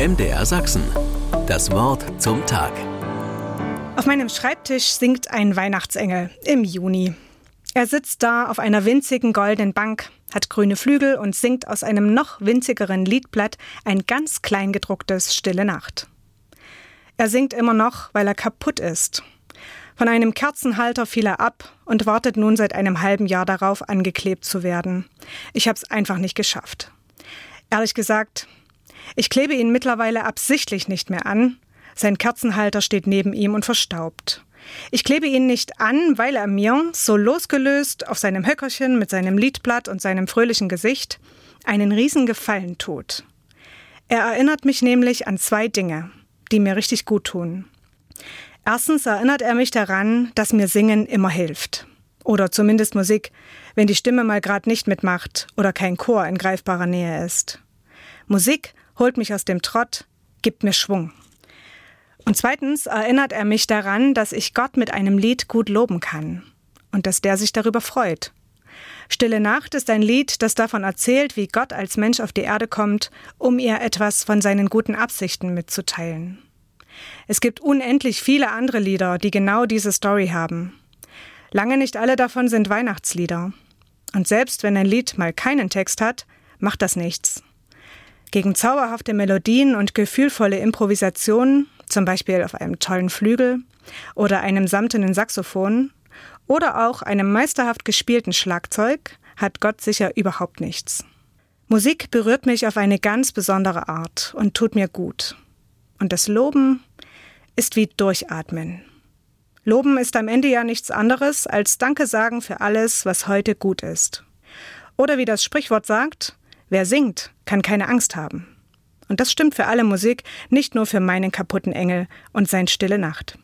MDR Sachsen. Das Wort zum Tag. Auf meinem Schreibtisch singt ein Weihnachtsengel im Juni. Er sitzt da auf einer winzigen goldenen Bank, hat grüne Flügel und singt aus einem noch winzigeren Liedblatt ein ganz klein gedrucktes Stille Nacht. Er singt immer noch, weil er kaputt ist. Von einem Kerzenhalter fiel er ab und wartet nun seit einem halben Jahr darauf, angeklebt zu werden. Ich habe es einfach nicht geschafft. Ehrlich gesagt, ich klebe ihn mittlerweile absichtlich nicht mehr an. Sein Kerzenhalter steht neben ihm und verstaubt. Ich klebe ihn nicht an, weil er mir, so losgelöst auf seinem Höckerchen mit seinem Liedblatt und seinem fröhlichen Gesicht, einen Riesengefallen tut. Er erinnert mich nämlich an zwei Dinge, die mir richtig gut tun. Erstens erinnert er mich daran, dass mir Singen immer hilft. Oder zumindest Musik, wenn die Stimme mal gerade nicht mitmacht oder kein Chor in greifbarer Nähe ist. Musik holt mich aus dem Trott, gibt mir Schwung. Und zweitens erinnert er mich daran, dass ich Gott mit einem Lied gut loben kann und dass der sich darüber freut. Stille Nacht ist ein Lied, das davon erzählt, wie Gott als Mensch auf die Erde kommt, um ihr etwas von seinen guten Absichten mitzuteilen. Es gibt unendlich viele andere Lieder, die genau diese Story haben. Lange nicht alle davon sind Weihnachtslieder. Und selbst wenn ein Lied mal keinen Text hat, macht das nichts. Gegen zauberhafte Melodien und gefühlvolle Improvisationen, zum Beispiel auf einem tollen Flügel oder einem samtenen Saxophon oder auch einem meisterhaft gespielten Schlagzeug, hat Gott sicher überhaupt nichts. Musik berührt mich auf eine ganz besondere Art und tut mir gut. Und das Loben ist wie Durchatmen. Loben ist am Ende ja nichts anderes als Danke sagen für alles, was heute gut ist. Oder wie das Sprichwort sagt, wer singt, kann keine Angst haben. Und das stimmt für alle Musik, nicht nur für meinen kaputten Engel und sein stille Nacht.